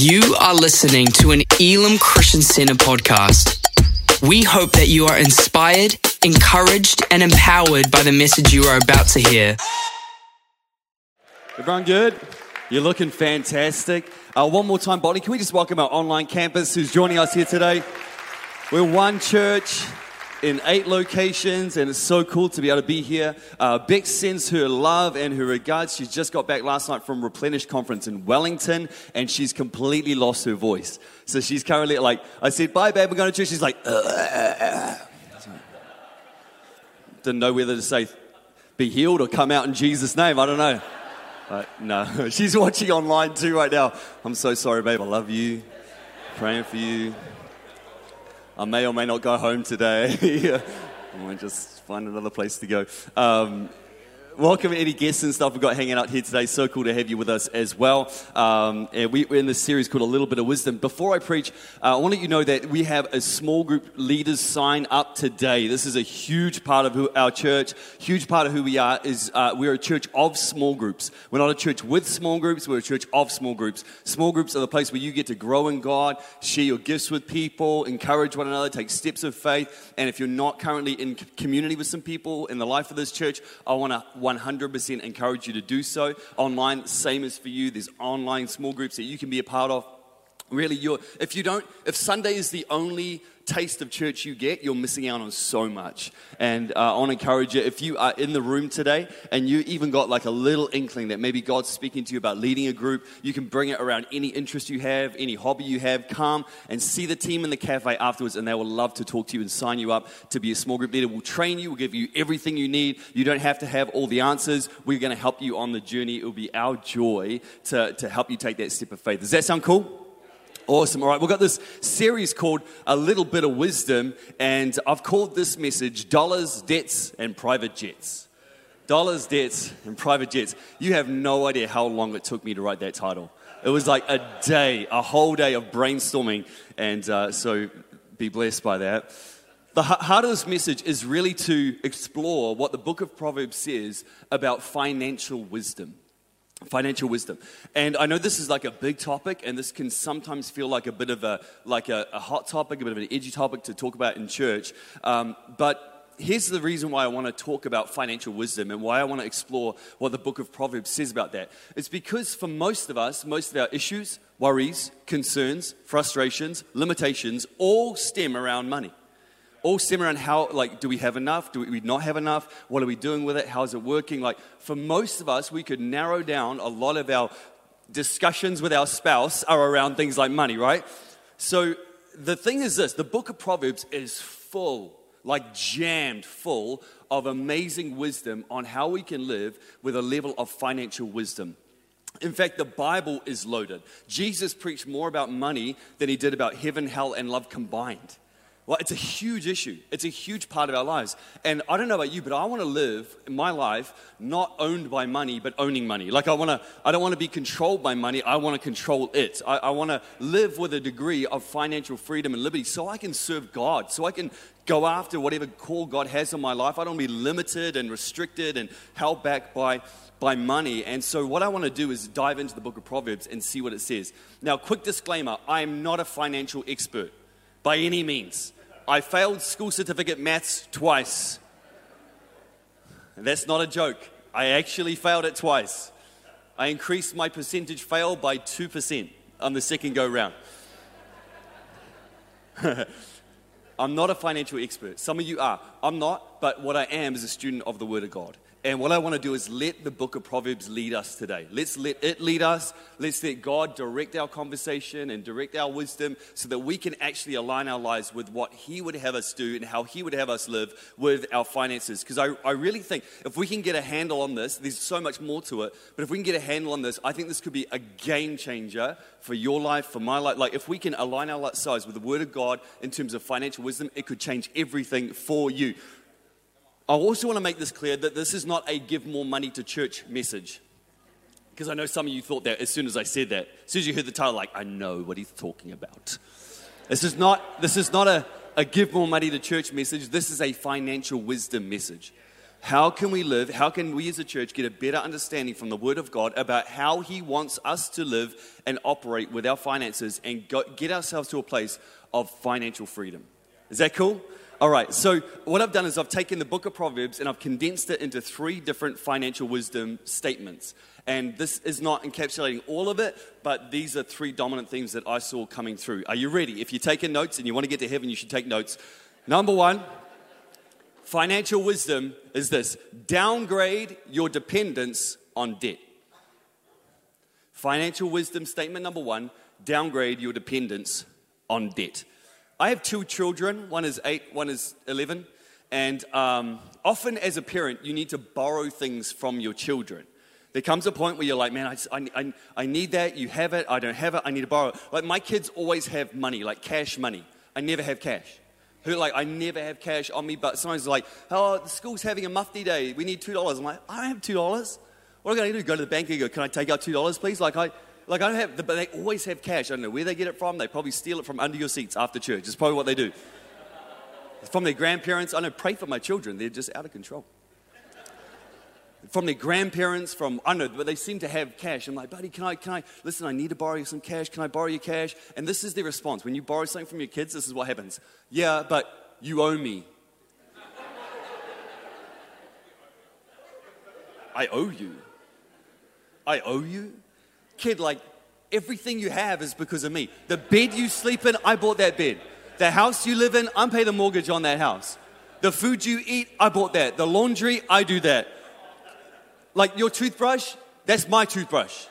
You are listening to an Elim Christian Center podcast. We hope that you are inspired, encouraged, and empowered by the message you are about to hear. Everyone good? You're looking fantastic. Uh, one more time, Botany, can we just welcome our online campus who's joining us here today? We're one church in eight locations, and it's so cool to be able to be here. Uh, Beck sends her love and her regards. She just got back last night from Replenish Conference in Wellington, and she's completely lost her voice. So she's currently like, I said, bye, babe, we're going to church. She's like, didn't know whether to say, be healed or come out in Jesus' name. I don't know. No, she's watching online too right now. I'm so sorry, babe. I love you. Praying for you. I may or may not go home today. I might just find another place to go. Um, welcome any guests and stuff we've got hanging out here today. So cool to have you with us as well. Um, we, are in this series called A Little Bit of Wisdom. Before I preach, uh, I want to let you know that we have a small group leaders sign up today. This is a huge part of who, our church, huge part of who we are is uh, we're a church of small groups. We're not a church with small groups, we're a church of small groups. Small groups are the place where you get to grow in God, share your gifts with people, encourage one another, take steps of faith. And if you're not currently in community with some people in the life of this church, I want to 100% encourage you to do so. Online, same as for you. There's online small groups that you can be a part of. Really, you're, if you don't, if Sunday is the only taste of church you get, you're missing out on so much. And uh, I want to encourage you, if you are in the room today and you even got like a little inkling that maybe God's speaking to you about leading a group, you can bring it around any interest you have, any hobby you have. Come and see the team in the cafe afterwards, and they will love to talk to you and sign you up to be a small group leader. We'll train you, we'll give you everything you need. You don't have to have all the answers. We're going to help you on the journey. It will be our joy to, to help you take that step of faith. Does that sound cool? Awesome. All right, we've got this series called A Little Bit of Wisdom, and I've called this message Dollars, Debts, and Private Jets. Dollars, Debts, and Private Jets. You have no idea how long it took me to write that title. It was like a day, a whole day of brainstorming, and uh, so be blessed by that. The heart of this message is really to explore what the book of Proverbs says about financial wisdom financial wisdom. And i know this is like a big topic and this can sometimes feel like a bit of a like a, a hot topic a bit of an edgy topic to talk about in church. Um, but here's the reason why i want to talk about financial wisdom and why i want to explore what the book of proverbs says about that. It's because for most of us most of our issues worries concerns frustrations limitations all stem around money all stem around how, like, do we have enough? Do we not have enough? What are we doing with it? How is it working? Like, for most of us, we could narrow down a lot of our discussions with our spouse are around things like money, right? So the thing is this the book of Proverbs is full, like jammed full of amazing wisdom on how we can live with a level of financial wisdom. In fact, the Bible is loaded. Jesus preached more about money than he did about heaven, hell, and love combined. Well, it's a huge issue. It's a huge part of our lives. And I don't know about you, but I want to live my life not owned by money, but owning money. Like I want to, I don't want to be controlled by money. I want to control it. I, I want to live with a degree of financial freedom and liberty so I can serve God, so I can go after whatever call God has on my life. I don't want to be limited and restricted and held back by, by money. And so, what I want to do is dive into the book of Proverbs and see what it says. Now, quick disclaimer I am not a financial expert by any means. I failed school certificate maths twice. And that's not a joke. I actually failed it twice. I increased my percentage fail by 2% on the second go round. I'm not a financial expert. Some of you are. I'm not, but what I am is a student of the Word of God. And what I want to do is let the book of Proverbs lead us today. Let's let it lead us. Let's let God direct our conversation and direct our wisdom so that we can actually align our lives with what He would have us do and how He would have us live with our finances. Because I, I really think if we can get a handle on this, there's so much more to it, but if we can get a handle on this, I think this could be a game changer for your life, for my life. Like if we can align our lives with the Word of God in terms of financial wisdom, it could change everything for you. I also want to make this clear that this is not a give more money to church message. Because I know some of you thought that as soon as I said that. As soon as you heard the title, like, I know what he's talking about. This is not, this is not a, a give more money to church message. This is a financial wisdom message. How can we live? How can we as a church get a better understanding from the Word of God about how He wants us to live and operate with our finances and go, get ourselves to a place of financial freedom? Is that cool? All right, so what I've done is I've taken the book of Proverbs and I've condensed it into three different financial wisdom statements. And this is not encapsulating all of it, but these are three dominant themes that I saw coming through. Are you ready? If you're taking notes and you want to get to heaven, you should take notes. Number one, financial wisdom is this downgrade your dependence on debt. Financial wisdom statement number one downgrade your dependence on debt. I have two children. One is eight, one is 11. And um, often, as a parent, you need to borrow things from your children. There comes a point where you're like, man, I, I, I need that. You have it. I don't have it. I need to borrow it. Like, my kids always have money, like cash money. I never have cash. Who, like, I never have cash on me, but sometimes like, oh, the school's having a mufti day. We need $2. I'm like, I don't have $2. What am I going to do? Go to the bank and go, can I take out $2, please? Like, I, like, I don't have, but they always have cash. I don't know where they get it from. They probably steal it from under your seats after church. It's probably what they do. From their grandparents. I don't know, pray for my children. They're just out of control. From their grandparents, from, I don't know, but they seem to have cash. I'm like, buddy, can I, can I, listen, I need to borrow you some cash. Can I borrow your cash? And this is their response. When you borrow something from your kids, this is what happens. Yeah, but you owe me. I owe you. I owe you? Kid, like, everything you have is because of me. The bed you sleep in, I bought that bed. The house you live in, I'm paying the mortgage on that house. The food you eat, I bought that. The laundry, I do that. Like your toothbrush, that's my toothbrush.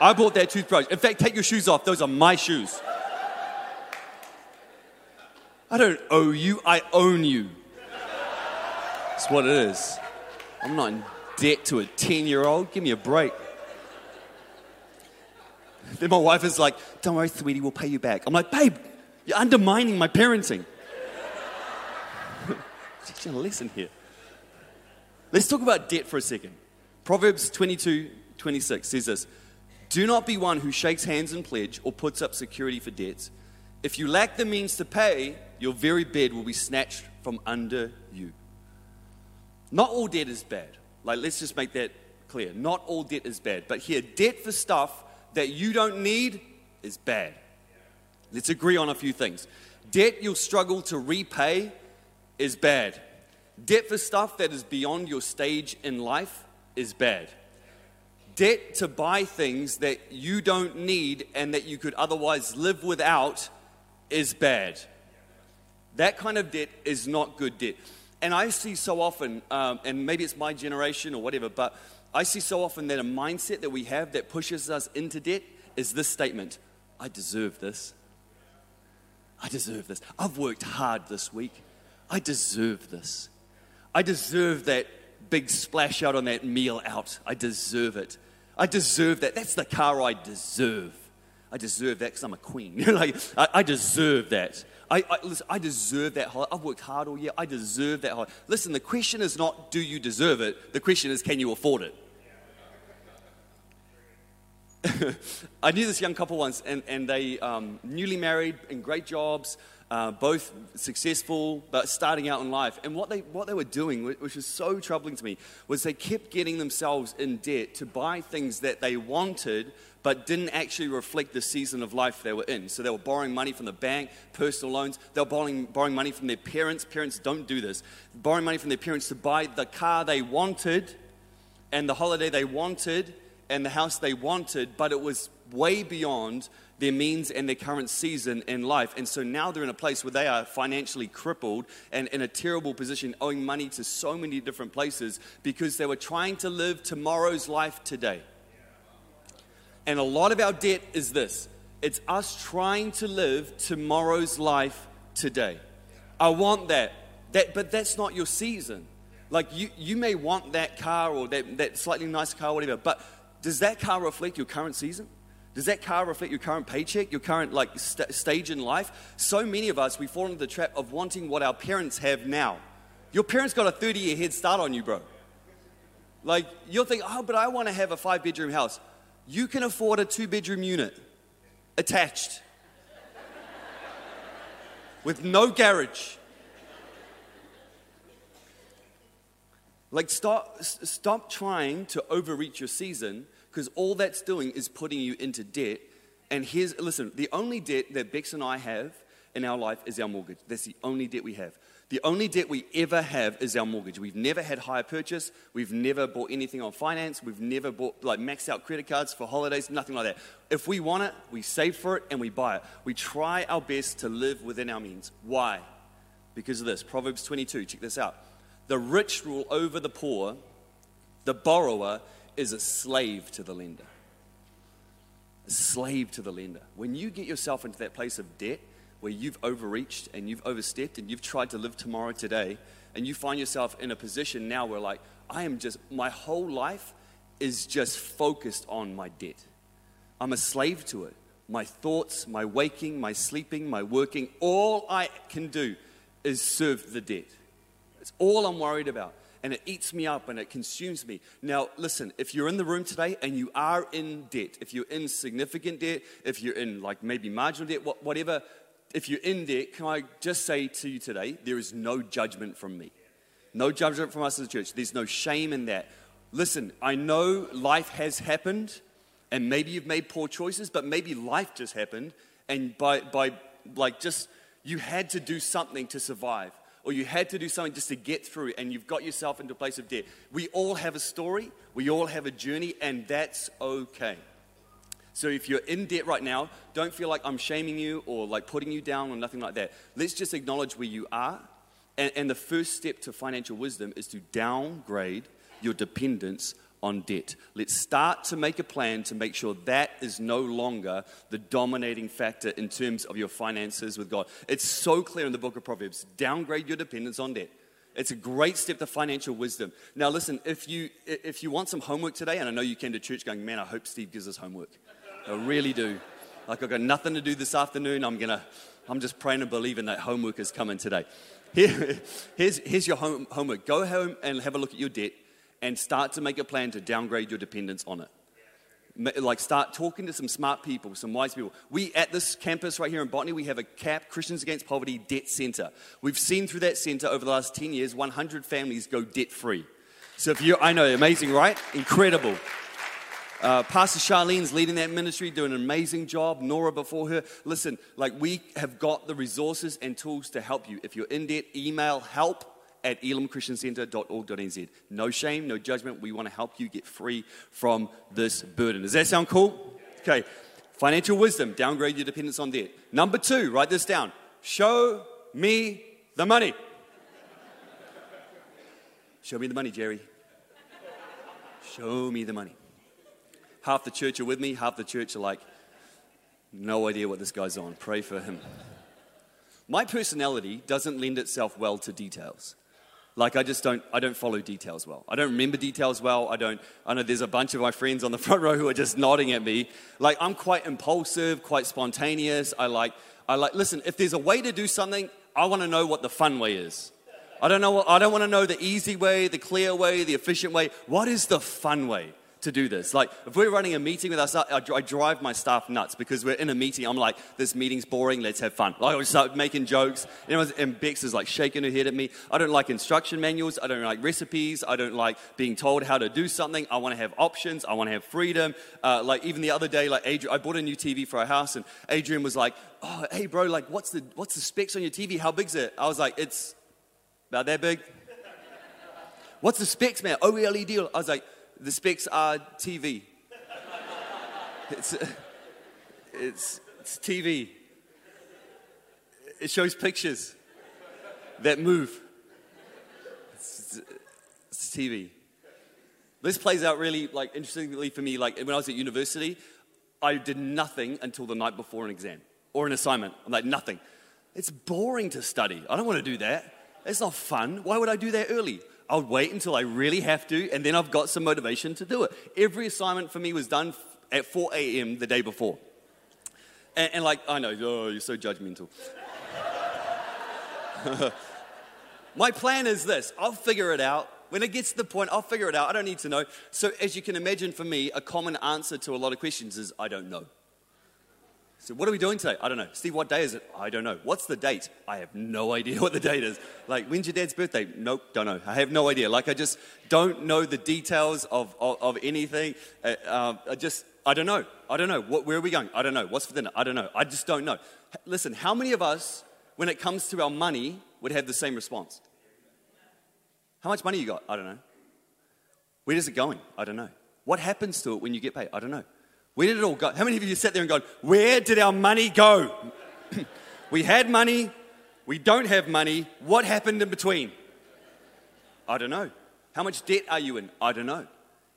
I bought that toothbrush. In fact, take your shoes off. Those are my shoes. I don't owe you, I own you. That's what it is. I'm not in debt to a 10 year old. Give me a break. Then my wife is like, Don't worry, sweetie, we'll pay you back. I'm like, Babe, you're undermining my parenting. Teaching a lesson here. Let's talk about debt for a second. Proverbs 22 26 says this Do not be one who shakes hands in pledge or puts up security for debts. If you lack the means to pay, your very bed will be snatched from under you. Not all debt is bad. Like, let's just make that clear. Not all debt is bad. But here, debt for stuff that you don't need is bad. Let's agree on a few things. Debt you'll struggle to repay is bad. Debt for stuff that is beyond your stage in life is bad. Debt to buy things that you don't need and that you could otherwise live without is bad. That kind of debt is not good debt. And I see so often, um, and maybe it's my generation or whatever, but I see so often that a mindset that we have that pushes us into debt is this statement I deserve this. I deserve this. I've worked hard this week. I deserve this. I deserve that big splash out on that meal out. I deserve it. I deserve that. That's the car I deserve. I deserve that because I'm a queen. like, I, I, deserve that. I, I, listen, I deserve that holiday. I've worked hard all year. I deserve that holiday. Listen, the question is not do you deserve it? The question is can you afford it? I knew this young couple once, and, and they um, newly married in great jobs, uh, both successful, but starting out in life. And what they, what they were doing, which was so troubling to me, was they kept getting themselves in debt to buy things that they wanted, but didn't actually reflect the season of life they were in. So they were borrowing money from the bank, personal loans. They were borrowing, borrowing money from their parents. Parents don't do this. Borrowing money from their parents to buy the car they wanted and the holiday they wanted and the house they wanted, but it was way beyond their means and their current season in life. And so now they're in a place where they are financially crippled and in a terrible position, owing money to so many different places because they were trying to live tomorrow's life today. And a lot of our debt is this it's us trying to live tomorrow's life today. I want that, that but that's not your season. Like you, you may want that car or that, that slightly nicer car, whatever, but does that car reflect your current season? Does that car reflect your current paycheck, your current like st- stage in life? So many of us we fall into the trap of wanting what our parents have now. Your parents got a 30 year head start on you, bro. Like you'll think, oh, but I want to have a five bedroom house. You can afford a two bedroom unit attached with no garage. Like, stop, stop trying to overreach your season because all that's doing is putting you into debt. And here's, listen, the only debt that Bex and I have in our life is our mortgage. That's the only debt we have. The only debt we ever have is our mortgage. We've never had hire purchase. We've never bought anything on finance. We've never bought like maxed out credit cards for holidays, nothing like that. If we want it, we save for it and we buy it. We try our best to live within our means. Why? Because of this. Proverbs 22, check this out. The rich rule over the poor, the borrower is a slave to the lender. A slave to the lender. When you get yourself into that place of debt, where you've overreached and you've overstepped and you've tried to live tomorrow today, and you find yourself in a position now where, like, I am just, my whole life is just focused on my debt. I'm a slave to it. My thoughts, my waking, my sleeping, my working, all I can do is serve the debt. It's all I'm worried about. And it eats me up and it consumes me. Now, listen, if you're in the room today and you are in debt, if you're in significant debt, if you're in like maybe marginal debt, whatever if you're in debt, can I just say to you today, there is no judgment from me. No judgment from us as a church. There's no shame in that. Listen, I know life has happened, and maybe you've made poor choices, but maybe life just happened, and by, by like just, you had to do something to survive, or you had to do something just to get through, and you've got yourself into a place of debt. We all have a story, we all have a journey, and that's okay. So if you're in debt right now, don't feel like I'm shaming you or like putting you down or nothing like that. Let's just acknowledge where you are. And, and the first step to financial wisdom is to downgrade your dependence on debt. Let's start to make a plan to make sure that is no longer the dominating factor in terms of your finances with God. It's so clear in the book of Proverbs downgrade your dependence on debt. It's a great step to financial wisdom. Now, listen, if you, if you want some homework today, and I know you came to church going, man, I hope Steve gives us homework. I really do. Like I've got nothing to do this afternoon. I'm gonna, I'm just praying and believing that homework is coming today. Here, here's, here's your home, homework. Go home and have a look at your debt and start to make a plan to downgrade your dependence on it like start talking to some smart people, some wise people. We at this campus right here in Botany, we have a CAP Christians Against Poverty Debt Center. We've seen through that center over the last 10 years 100 families go debt free. So if you I know amazing, right? Incredible. Uh, Pastor Charlene's leading that ministry, doing an amazing job. Nora before her. Listen, like we have got the resources and tools to help you. If you're in debt, email help at elimchristiancenter.org.nz. No shame, no judgment. We want to help you get free from this burden. Does that sound cool? Okay. Financial wisdom, downgrade your dependence on debt. Number two, write this down. Show me the money. Show me the money, Jerry. Show me the money. Half the church are with me, half the church are like, no idea what this guy's on. Pray for him. My personality doesn't lend itself well to details. Like I just don't, I don't follow details well. I don't remember details well. I don't. I know there's a bunch of my friends on the front row who are just nodding at me. Like I'm quite impulsive, quite spontaneous. I like, I like. Listen, if there's a way to do something, I want to know what the fun way is. I don't know. I don't want to know the easy way, the clear way, the efficient way. What is the fun way? To do this. Like, if we're running a meeting with us, I, I, drive my staff nuts because we're in a meeting. I'm like, this meeting's boring, let's have fun. Like, I start making jokes. And, and Bex is like shaking her head at me. I don't like instruction manuals. I don't like recipes. I don't like being told how to do something. I want to have options. I want to have freedom. Uh, like, even the other day, like, Adrian, I bought a new TV for our house, and Adrian was like, oh, hey, bro, like, what's the, what's the specs on your TV? How big's it? I was like, it's about that big. What's the specs, man? OLED. I was like, the specs are TV. It's, it's, it's TV. It shows pictures that move. It's, it's TV. This plays out really like interestingly for me. Like when I was at university, I did nothing until the night before an exam or an assignment. I'm like nothing. It's boring to study. I don't want to do that. It's not fun. Why would I do that early? I'll wait until I really have to, and then I've got some motivation to do it. Every assignment for me was done at 4 a.m. the day before. And, and like, I know, oh, you're so judgmental. My plan is this I'll figure it out. When it gets to the point, I'll figure it out. I don't need to know. So, as you can imagine, for me, a common answer to a lot of questions is I don't know. So, what are we doing today? I don't know. Steve, what day is it? I don't know. What's the date? I have no idea what the date is. Like, when's your dad's birthday? Nope, don't know. I have no idea. Like, I just don't know the details of, of, of anything. Uh, uh, I just, I don't know. I don't know. What, where are we going? I don't know. What's for dinner? I don't know. I just don't know. Listen, how many of us, when it comes to our money, would have the same response? How much money you got? I don't know. Where is it going? I don't know. What happens to it when you get paid? I don't know. Where did it all go? How many of you sat there and gone, Where did our money go? we had money, we don't have money. What happened in between? I don't know. How much debt are you in? I don't know.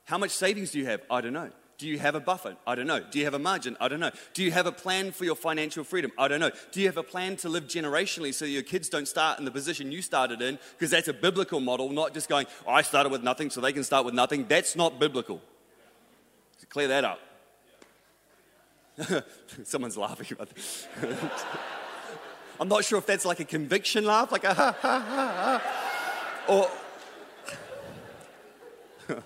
How much savings do you have? I don't know. Do you have a buffer? I don't know. Do you have a margin? I don't know. Do you have a plan for your financial freedom? I don't know. Do you have a plan to live generationally so your kids don't start in the position you started in? Because that's a biblical model, not just going, I started with nothing so they can start with nothing. That's not biblical. So clear that up. Someone's laughing about. I'm not sure if that's like a conviction laugh, like a ha ha ha, ha. or.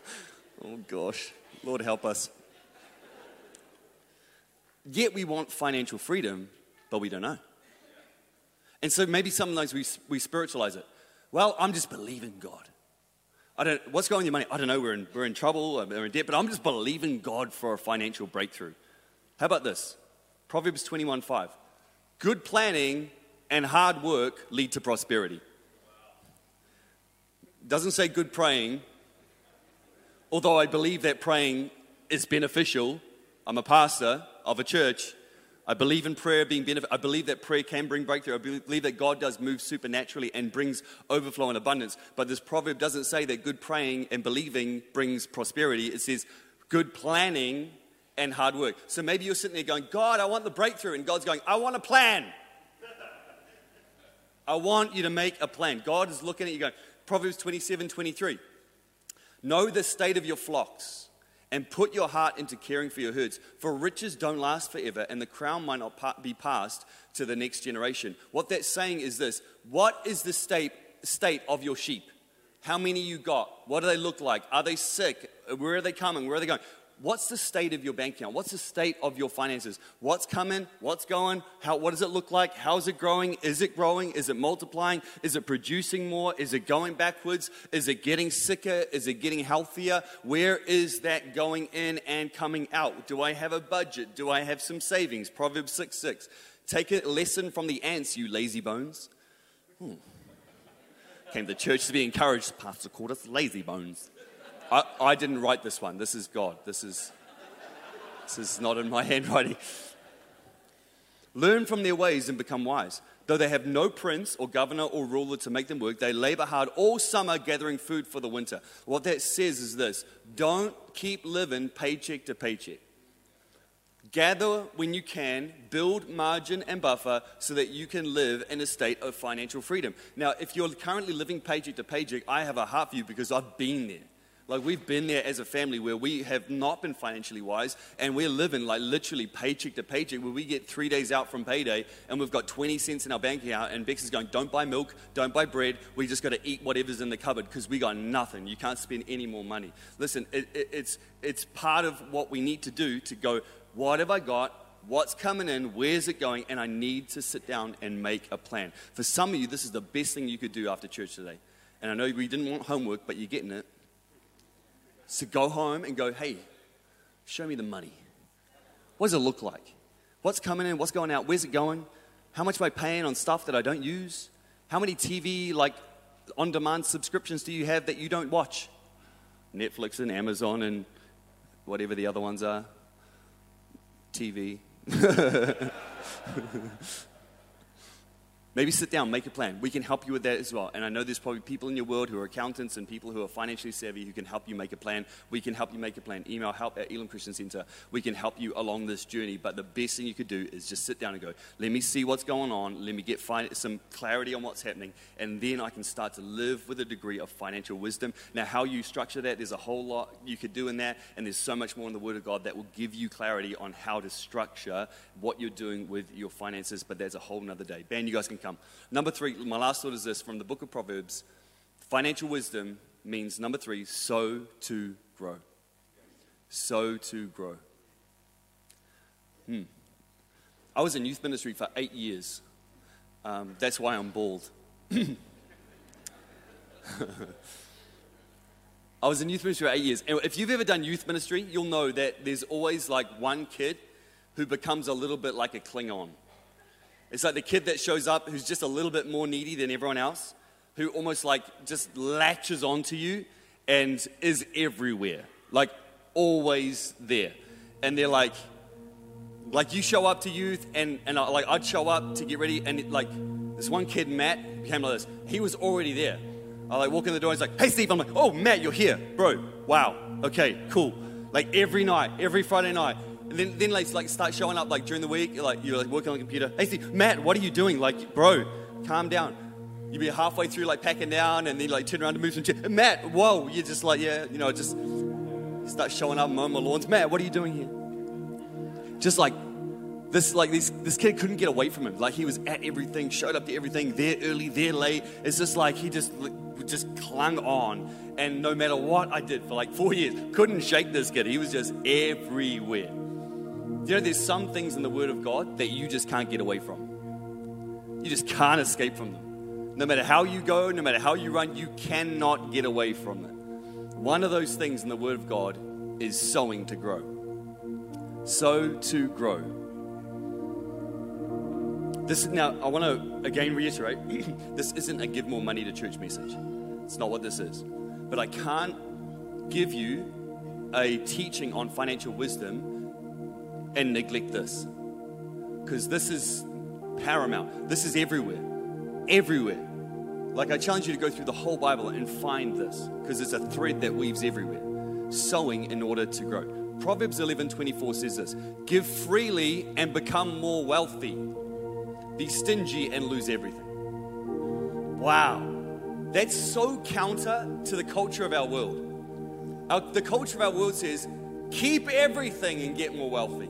oh gosh, Lord help us. Yet we want financial freedom, but we don't know. And so maybe sometimes we, we spiritualize it. Well, I'm just believing God. I don't, what's going on with your money? I don't know. We're in, we're in trouble, we're in debt, but I'm just believing God for a financial breakthrough. How about this? Proverbs 21 5. Good planning and hard work lead to prosperity. Doesn't say good praying, although I believe that praying is beneficial. I'm a pastor of a church. I believe in prayer being beneficial. I believe that prayer can bring breakthrough. I believe that God does move supernaturally and brings overflow and abundance. But this proverb doesn't say that good praying and believing brings prosperity. It says good planning and hard work. So maybe you're sitting there going, God, I want the breakthrough. And God's going, I want a plan. I want you to make a plan. God is looking at you going, Proverbs 27 23. Know the state of your flocks and put your heart into caring for your herds. For riches don't last forever, and the crown might not be passed to the next generation. What that's saying is this What is the state, state of your sheep? How many you got? What do they look like? Are they sick? Where are they coming? Where are they going? What's the state of your bank account? What's the state of your finances? What's coming? What's going? How, what does it look like? How's it growing? Is it growing? Is it multiplying? Is it producing more? Is it going backwards? Is it getting sicker? Is it getting healthier? Where is that going in and coming out? Do I have a budget? Do I have some savings? Proverbs 6 6. Take a lesson from the ants, you lazy bones. Hmm. Came to church to be encouraged. Pastor called us lazy bones. I, I didn't write this one. This is God. This is, this is not in my handwriting. Learn from their ways and become wise. Though they have no prince or governor or ruler to make them work, they labor hard all summer gathering food for the winter. What that says is this don't keep living paycheck to paycheck. Gather when you can, build margin and buffer so that you can live in a state of financial freedom. Now, if you're currently living paycheck to paycheck, I have a heart for you because I've been there. Like we've been there as a family where we have not been financially wise and we're living like literally paycheck to paycheck where we get three days out from payday and we've got 20 cents in our bank account and Bex is going, don't buy milk, don't buy bread. We just got to eat whatever's in the cupboard because we got nothing. You can't spend any more money. Listen, it, it, it's, it's part of what we need to do to go, what have I got? What's coming in? Where's it going? And I need to sit down and make a plan. For some of you, this is the best thing you could do after church today. And I know we didn't want homework, but you're getting it so go home and go, hey, show me the money. What does it look like? What's coming in? What's going out? Where's it going? How much am I paying on stuff that I don't use? How many TV, like on demand subscriptions, do you have that you don't watch? Netflix and Amazon and whatever the other ones are. TV. Maybe sit down, make a plan. We can help you with that as well. And I know there's probably people in your world who are accountants and people who are financially savvy who can help you make a plan. We can help you make a plan. Email help at Elim Christian Center. We can help you along this journey. But the best thing you could do is just sit down and go, let me see what's going on. Let me get some clarity on what's happening. And then I can start to live with a degree of financial wisdom. Now, how you structure that, there's a whole lot you could do in that. And there's so much more in the Word of God that will give you clarity on how to structure what you're doing with your finances. But there's a whole nother day. Ben, you guys can come. Number three, my last thought is this from the book of Proverbs financial wisdom means, number three, sow to grow. Sow to grow. Hmm. I was in youth ministry for eight years. Um, that's why I'm bald. I was in youth ministry for eight years. And if you've ever done youth ministry, you'll know that there's always like one kid who becomes a little bit like a Klingon. It's like the kid that shows up who's just a little bit more needy than everyone else, who almost like just latches onto you and is everywhere, like always there. And they're like, like you show up to youth, and, and I, like I'd show up to get ready, and it, like this one kid, Matt, became like this. He was already there. I like walk in the door, he's like, "Hey, Steve." I'm like, "Oh, Matt, you're here, bro. Wow. Okay, cool." Like every night, every Friday night, then then like, like start showing up like during the week. Like you're like working on the computer. Hey, Steve, Matt, what are you doing? Like, bro, calm down. You'd be halfway through like packing down, and then like turn around to move some shit. Matt, whoa, you're just like yeah, you know, just start showing up, mowing my lawns. Matt, what are you doing here? Just like this like this this kid couldn't get away from him. Like he was at everything, showed up to everything, there early, there late. It's just like he just just clung on. And no matter what I did for like four years, couldn't shake this kid. He was just everywhere. You know, there's some things in the Word of God that you just can't get away from. You just can't escape from them. No matter how you go, no matter how you run, you cannot get away from them. One of those things in the Word of God is sowing to grow. Sow to grow. This now I want to again reiterate this isn't a give more money to church message. It's not what this is. But I can't give you a teaching on financial wisdom and neglect this. Because this is paramount. This is everywhere. Everywhere. Like I challenge you to go through the whole Bible and find this because it's a thread that weaves everywhere. Sowing in order to grow. Proverbs 11:24 says this: "Give freely and become more wealthy." be stingy and lose everything. Wow. That's so counter to the culture of our world. Our, the culture of our world says, keep everything and get more wealthy.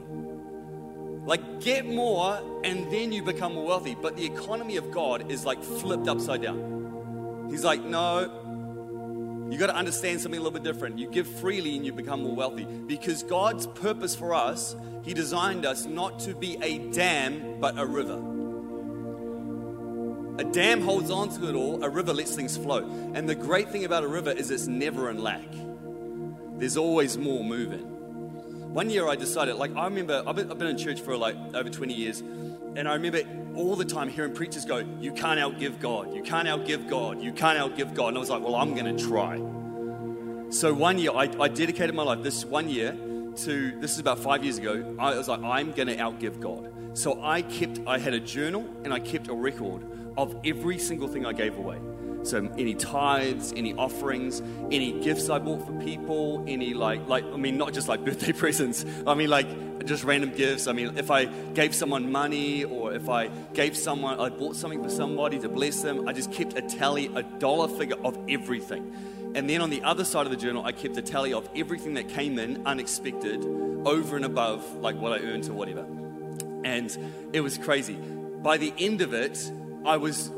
Like, get more and then you become more wealthy. But the economy of God is like flipped upside down. He's like, no, you got to understand something a little bit different. You give freely and you become more wealthy. Because God's purpose for us, He designed us not to be a dam, but a river. A dam holds on to it all, a river lets things flow. And the great thing about a river is it's never in lack, there's always more moving. One year I decided, like, I remember, I've been, I've been in church for like over 20 years, and I remember all the time hearing preachers go, You can't outgive God, you can't outgive God, you can't outgive God. And I was like, Well, I'm going to try. So one year, I, I dedicated my life this one year to, this is about five years ago, I was like, I'm going to outgive God. So I kept, I had a journal and I kept a record of every single thing I gave away. So any tithes, any offerings, any gifts I bought for people, any like like I mean not just like birthday presents. I mean like just random gifts. I mean if I gave someone money or if I gave someone I bought something for somebody to bless them, I just kept a tally, a dollar figure of everything. And then on the other side of the journal, I kept a tally of everything that came in unexpected over and above like what I earned or whatever. And it was crazy. By the end of it, I was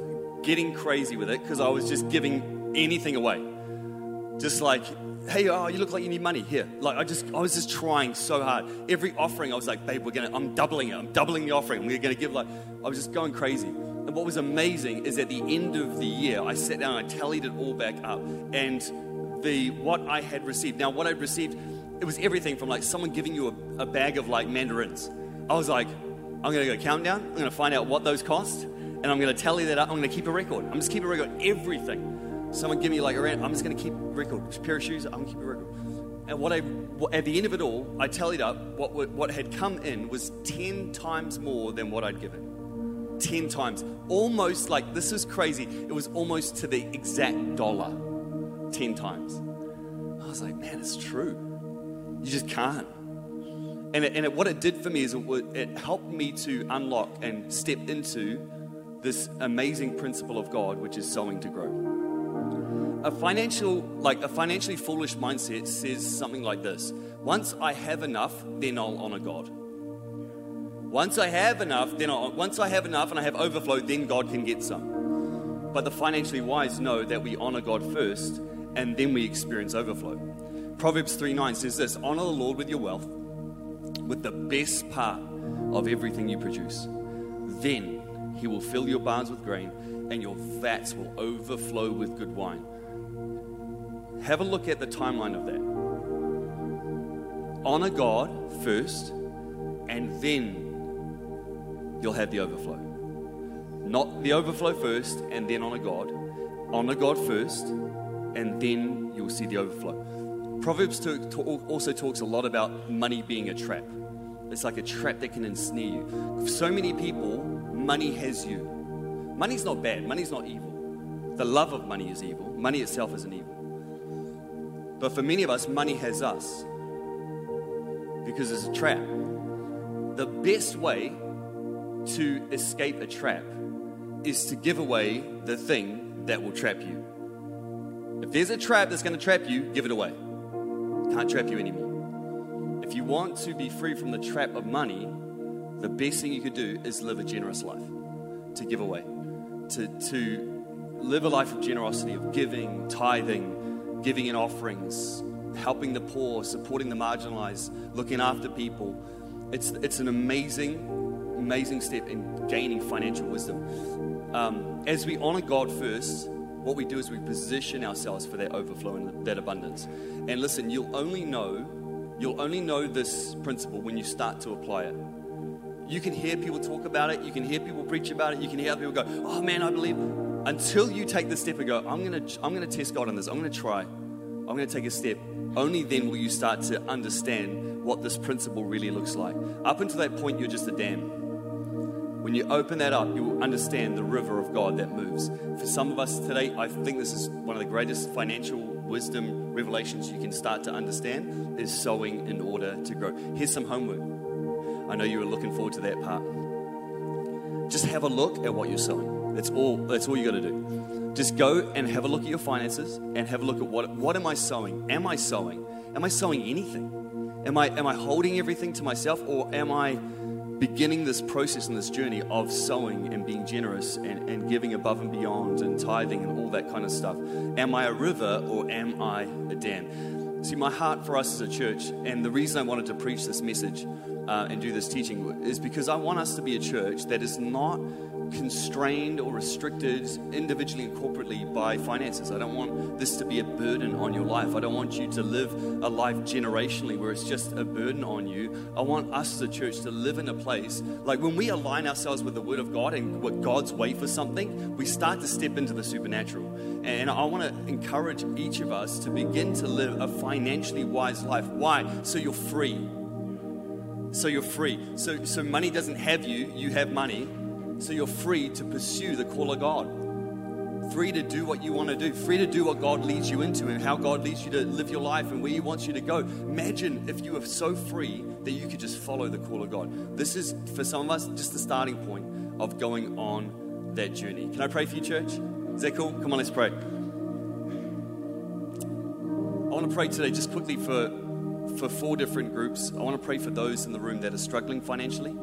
getting crazy with it because I was just giving anything away. Just like, hey, oh, you look like you need money here. Like I just, I was just trying so hard. Every offering, I was like, babe, we're gonna, I'm doubling it. I'm doubling the offering. We're gonna give like, I was just going crazy. And what was amazing is at the end of the year, I sat down, I tallied it all back up, and the what I had received. Now, what I'd received, it was everything from like someone giving you a, a bag of like mandarins. I was like, I'm gonna go Countdown. I'm gonna find out what those cost and I'm going to tally that up. I'm going to keep a record. I'm just keep a record everything. Someone give me like a. I'm just going to keep a record. A pair of shoes. I'm going to keep a record. And what I, at the end of it all, I tallied up what what had come in was ten times more than what I'd given. Ten times, almost like this is crazy. It was almost to the exact dollar. Ten times. I was like, man, it's true. You just can't. And, it, and it, what it did for me is it, it helped me to unlock and step into this amazing principle of God, which is sowing to grow. A financial, like a financially foolish mindset says something like this Once I have enough, then I'll honor God. Once I have enough, then I'll, once I have enough and I have overflow, then God can get some. But the financially wise know that we honor God first and then we experience overflow. Proverbs 3 9 says this Honor the Lord with your wealth with the best part of everything you produce. Then he will fill your barns with grain, and your vats will overflow with good wine. Have a look at the timeline of that. Honor God first, and then you'll have the overflow. Not the overflow first, and then honor God. Honor God first, and then you'll see the overflow. Proverbs also talks a lot about money being a trap. It's like a trap that can ensnare you. So many people, money has you. Money's not bad, money's not evil. The love of money is evil, money itself isn't evil. But for many of us, money has us because it's a trap. The best way to escape a trap is to give away the thing that will trap you. If there's a trap that's going to trap you, give it away. Can't trap you anymore. If you want to be free from the trap of money, the best thing you could do is live a generous life, to give away, to, to live a life of generosity, of giving, tithing, giving in offerings, helping the poor, supporting the marginalized, looking after people. It's, it's an amazing, amazing step in gaining financial wisdom. Um, as we honor God first, what we do is we position ourselves for that overflow and that abundance. And listen, you'll only know, you'll only know this principle when you start to apply it. You can hear people talk about it, you can hear people preach about it, you can hear people go, oh man, I believe. Until you take the step and go, I'm gonna, I'm gonna test God on this, I'm gonna try, I'm gonna take a step. Only then will you start to understand what this principle really looks like. Up until that point, you're just a dam. When you open that up, you will understand the river of God that moves. For some of us today, I think this is one of the greatest financial wisdom revelations you can start to understand is sowing in order to grow. Here's some homework. I know you were looking forward to that part. Just have a look at what you're sowing. That's all that's all you got to do. Just go and have a look at your finances and have a look at what what am I sowing? Am I sowing? Am I sowing anything? Am I am I holding everything to myself or am I beginning this process and this journey of sowing and being generous and, and giving above and beyond and tithing and all that kind of stuff. Am I a river or am I a dam? See, my heart for us as a church, and the reason I wanted to preach this message uh, and do this teaching is because I want us to be a church that is not constrained or restricted individually and corporately by finances. I don't want this to be a burden on your life. I don't want you to live a life generationally where it's just a burden on you. I want us a church to live in a place like when we align ourselves with the Word of God and what God's way for something, we start to step into the supernatural. And I want to encourage each of us to begin to live a financially wise life. Why? So you're free. So you're free. So, so money doesn't have you, you have money so you're free to pursue the call of God. Free to do what you want to do. Free to do what God leads you into and how God leads you to live your life and where He wants you to go. Imagine if you were so free that you could just follow the call of God. This is, for some of us, just the starting point of going on that journey. Can I pray for you, church? Is that cool? Come on, let's pray. I want to pray today just quickly for, for four different groups. I want to pray for those in the room that are struggling financially.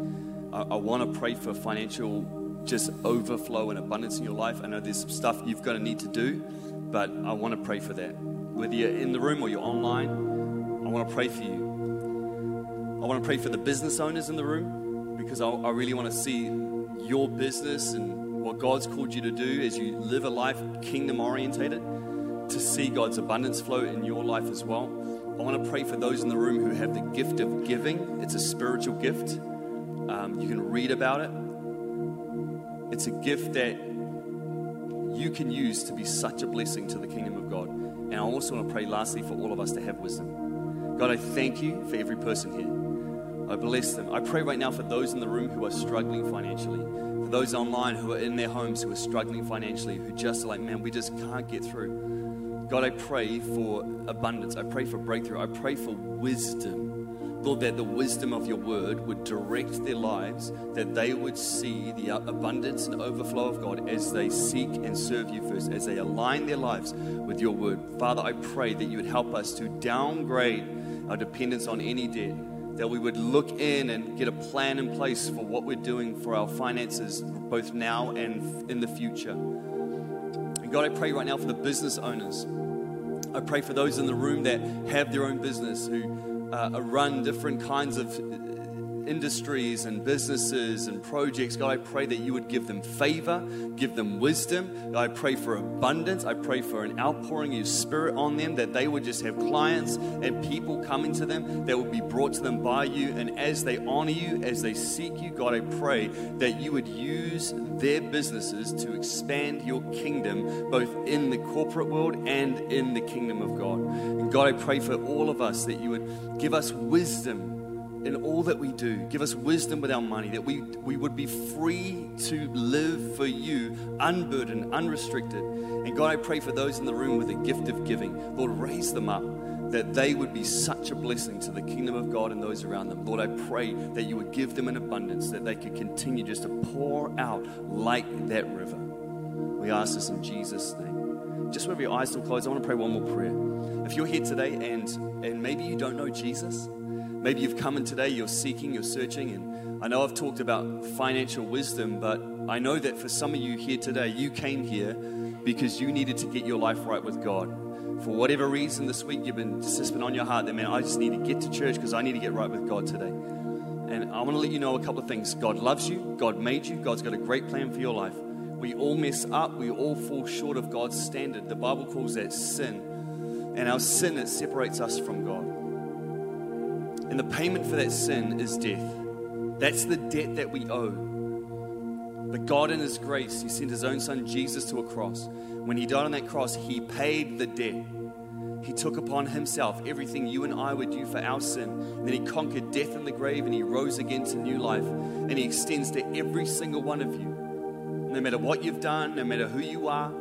I, I want to pray for financial just overflow and abundance in your life. I know there's some stuff you've got to need to do, but I want to pray for that. Whether you're in the room or you're online, I want to pray for you. I want to pray for the business owners in the room because I, I really want to see your business and what God's called you to do as you live a life kingdom orientated, to see God's abundance flow in your life as well. I want to pray for those in the room who have the gift of giving. It's a spiritual gift. Um, you can read about it. It's a gift that you can use to be such a blessing to the kingdom of God. And I also want to pray, lastly, for all of us to have wisdom. God, I thank you for every person here. I bless them. I pray right now for those in the room who are struggling financially, for those online who are in their homes who are struggling financially, who just are like, man, we just can't get through. God, I pray for abundance. I pray for breakthrough. I pray for wisdom Lord, that the wisdom of your word would direct their lives, that they would see the abundance and overflow of God as they seek and serve you first, as they align their lives with your word. Father, I pray that you would help us to downgrade our dependence on any debt, that we would look in and get a plan in place for what we're doing for our finances, both now and in the future. And God, I pray right now for the business owners. I pray for those in the room that have their own business who uh, run different kinds of industries and businesses and projects. God, I pray that you would give them favor, give them wisdom. God, I pray for abundance. I pray for an outpouring of your spirit on them, that they would just have clients and people coming to them that would be brought to them by you. And as they honor you, as they seek you, God, I pray that you would use their businesses to expand your kingdom, both in the corporate world and in the kingdom of God. And God, I pray for all of us that you would give us wisdom in all that we do. Give us wisdom with our money, that we, we would be free to live for you, unburdened, unrestricted. And God, I pray for those in the room with a gift of giving. Lord, raise them up, that they would be such a blessing to the kingdom of God and those around them. Lord, I pray that you would give them an abundance, that they could continue just to pour out like that river. We ask this in Jesus' name. Just with your eyes still closed, I want to pray one more prayer. If you're here today and, and maybe you don't know Jesus, Maybe you've come in today, you're seeking, you're searching, and I know I've talked about financial wisdom, but I know that for some of you here today, you came here because you needed to get your life right with God. For whatever reason this week, you've been just been on your heart that, man, I just need to get to church because I need to get right with God today. And I want to let you know a couple of things. God loves you, God made you, God's got a great plan for your life. We all mess up, we all fall short of God's standard. The Bible calls that sin. And our sin, it separates us from God. And the payment for that sin is death. That's the debt that we owe. But God, in His grace, He sent His own Son Jesus to a cross. When He died on that cross, He paid the debt. He took upon Himself everything you and I would do for our sin. And then He conquered death in the grave and He rose again to new life. And He extends to every single one of you, no matter what you've done, no matter who you are,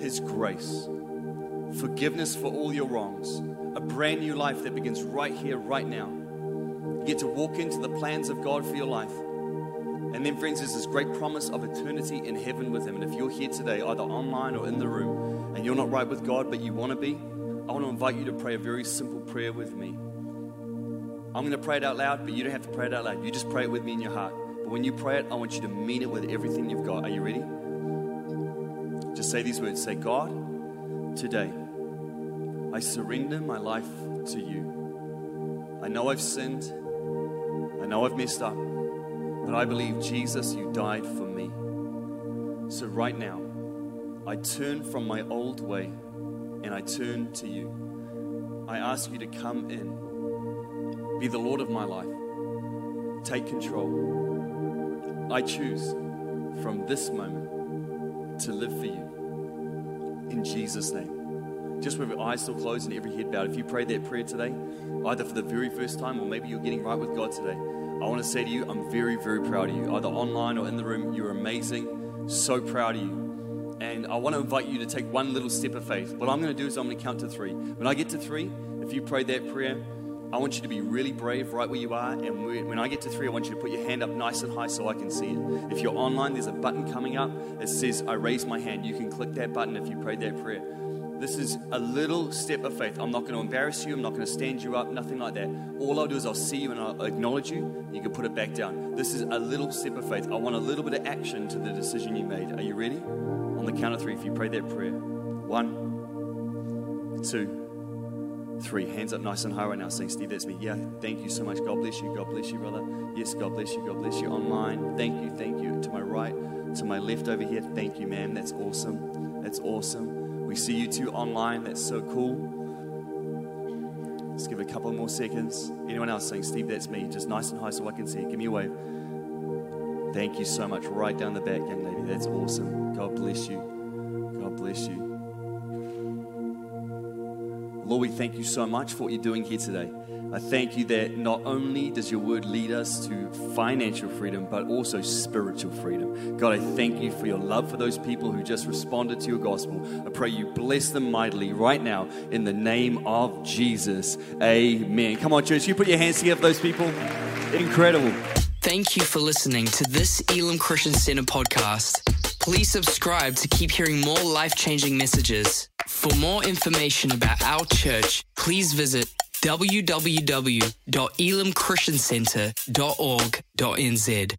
His grace. Forgiveness for all your wrongs. A brand new life that begins right here, right now. You get to walk into the plans of God for your life. And then, friends, there's this great promise of eternity in heaven with Him. And if you're here today, either online or in the room, and you're not right with God, but you want to be, I want to invite you to pray a very simple prayer with me. I'm going to pray it out loud, but you don't have to pray it out loud. You just pray it with me in your heart. But when you pray it, I want you to mean it with everything you've got. Are you ready? Just say these words Say, God, today, I surrender my life to you. I know I've sinned. I know I've messed up, but I believe, Jesus, you died for me. So right now, I turn from my old way and I turn to you. I ask you to come in, be the Lord of my life, take control. I choose from this moment to live for you. In Jesus' name. Just with your eyes still closed and every head bowed, if you prayed that prayer today, either for the very first time or maybe you're getting right with God today, I want to say to you, I'm very, very proud of you. Either online or in the room, you're amazing. So proud of you. And I want to invite you to take one little step of faith. What I'm going to do is I'm going to count to three. When I get to three, if you prayed that prayer, I want you to be really brave right where you are. And when I get to three, I want you to put your hand up nice and high so I can see it. If you're online, there's a button coming up. that says, I raise my hand. You can click that button if you prayed that prayer. This is a little step of faith. I'm not going to embarrass you. I'm not going to stand you up. Nothing like that. All I'll do is I'll see you and I'll acknowledge you. You can put it back down. This is a little step of faith. I want a little bit of action to the decision you made. Are you ready? On the count of three, if you pray that prayer. One, two, three. Hands up nice and high right now, saying, Steve, that's me. Yeah, thank you so much. God bless you. God bless you, brother. Yes, God bless you. God bless you. Online, thank you. Thank you. To my right, to my left over here, thank you, man. That's awesome. That's awesome. We see you two online. That's so cool. Let's give a couple more seconds. Anyone else saying, Steve, that's me? Just nice and high so I can see. Give me a wave. Thank you so much. Right down the back, young lady. That's awesome. God bless you. God bless you. Lord, we thank you so much for what you're doing here today. I thank you that not only does your word lead us to financial freedom, but also spiritual freedom. God, I thank you for your love for those people who just responded to your gospel. I pray you bless them mightily right now in the name of Jesus. Amen. Come on, church, you put your hands together for those people. Incredible. Thank you for listening to this Elim Christian Center podcast. Please subscribe to keep hearing more life changing messages. For more information about our church, please visit www.elimchristiancenter.org.nz.